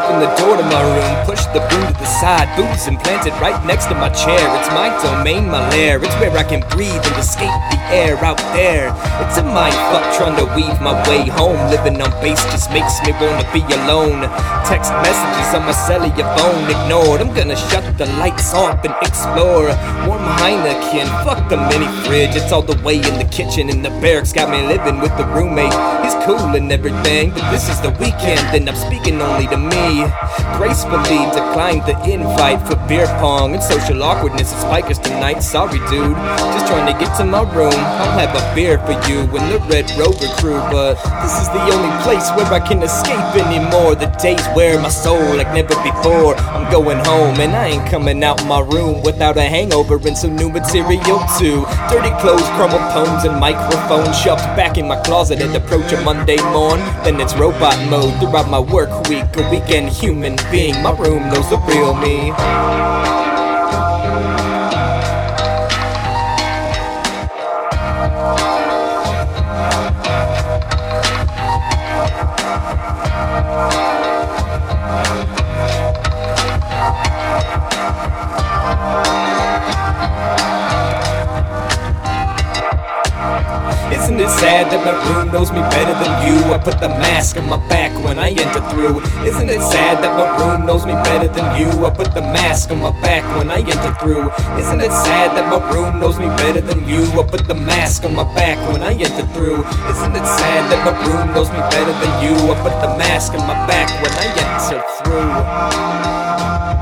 the door to my room, push the broom to the side, boots implanted right next to my chair. It's my domain, my lair. It's where I can breathe and escape the air out there. It's a mind fuck trying to weave my way home. Living on base just makes me wanna be alone. Text messages on my cellular phone ignored. I'm gonna shut the lights off and explore. Warm Heineken, fuck the mini fridge. It's all the way in the kitchen, and the barracks got me living with the roommate. He's cool and everything, but this is the weekend, and I'm speaking only to me. Gracefully declined the invite for beer pong and social awkwardness. It's bikers tonight. Sorry, dude. Just trying to get to my room. I'll have a beer for you and the Red Rover crew, but this is the only place where I can escape anymore. The days wear my soul like never before. I'm going home, and I ain't coming out my room without a hangover and some new material too. Dirty clothes, crumbled poems, and microphone shoved back in my closet and approach a Monday morn. Then it's robot mode throughout my work week. A weekend human being. My room knows the real me. That my room knows me better than you? I put the mask on my back when I enter through. Isn't it sad that my room knows me better than you? I put the mask on my back when I enter through. Isn't it sad that my room knows me better than you? I put the mask on my back when I enter through. Isn't it sad that my room knows me better than you? I put the mask on my back when I enter through.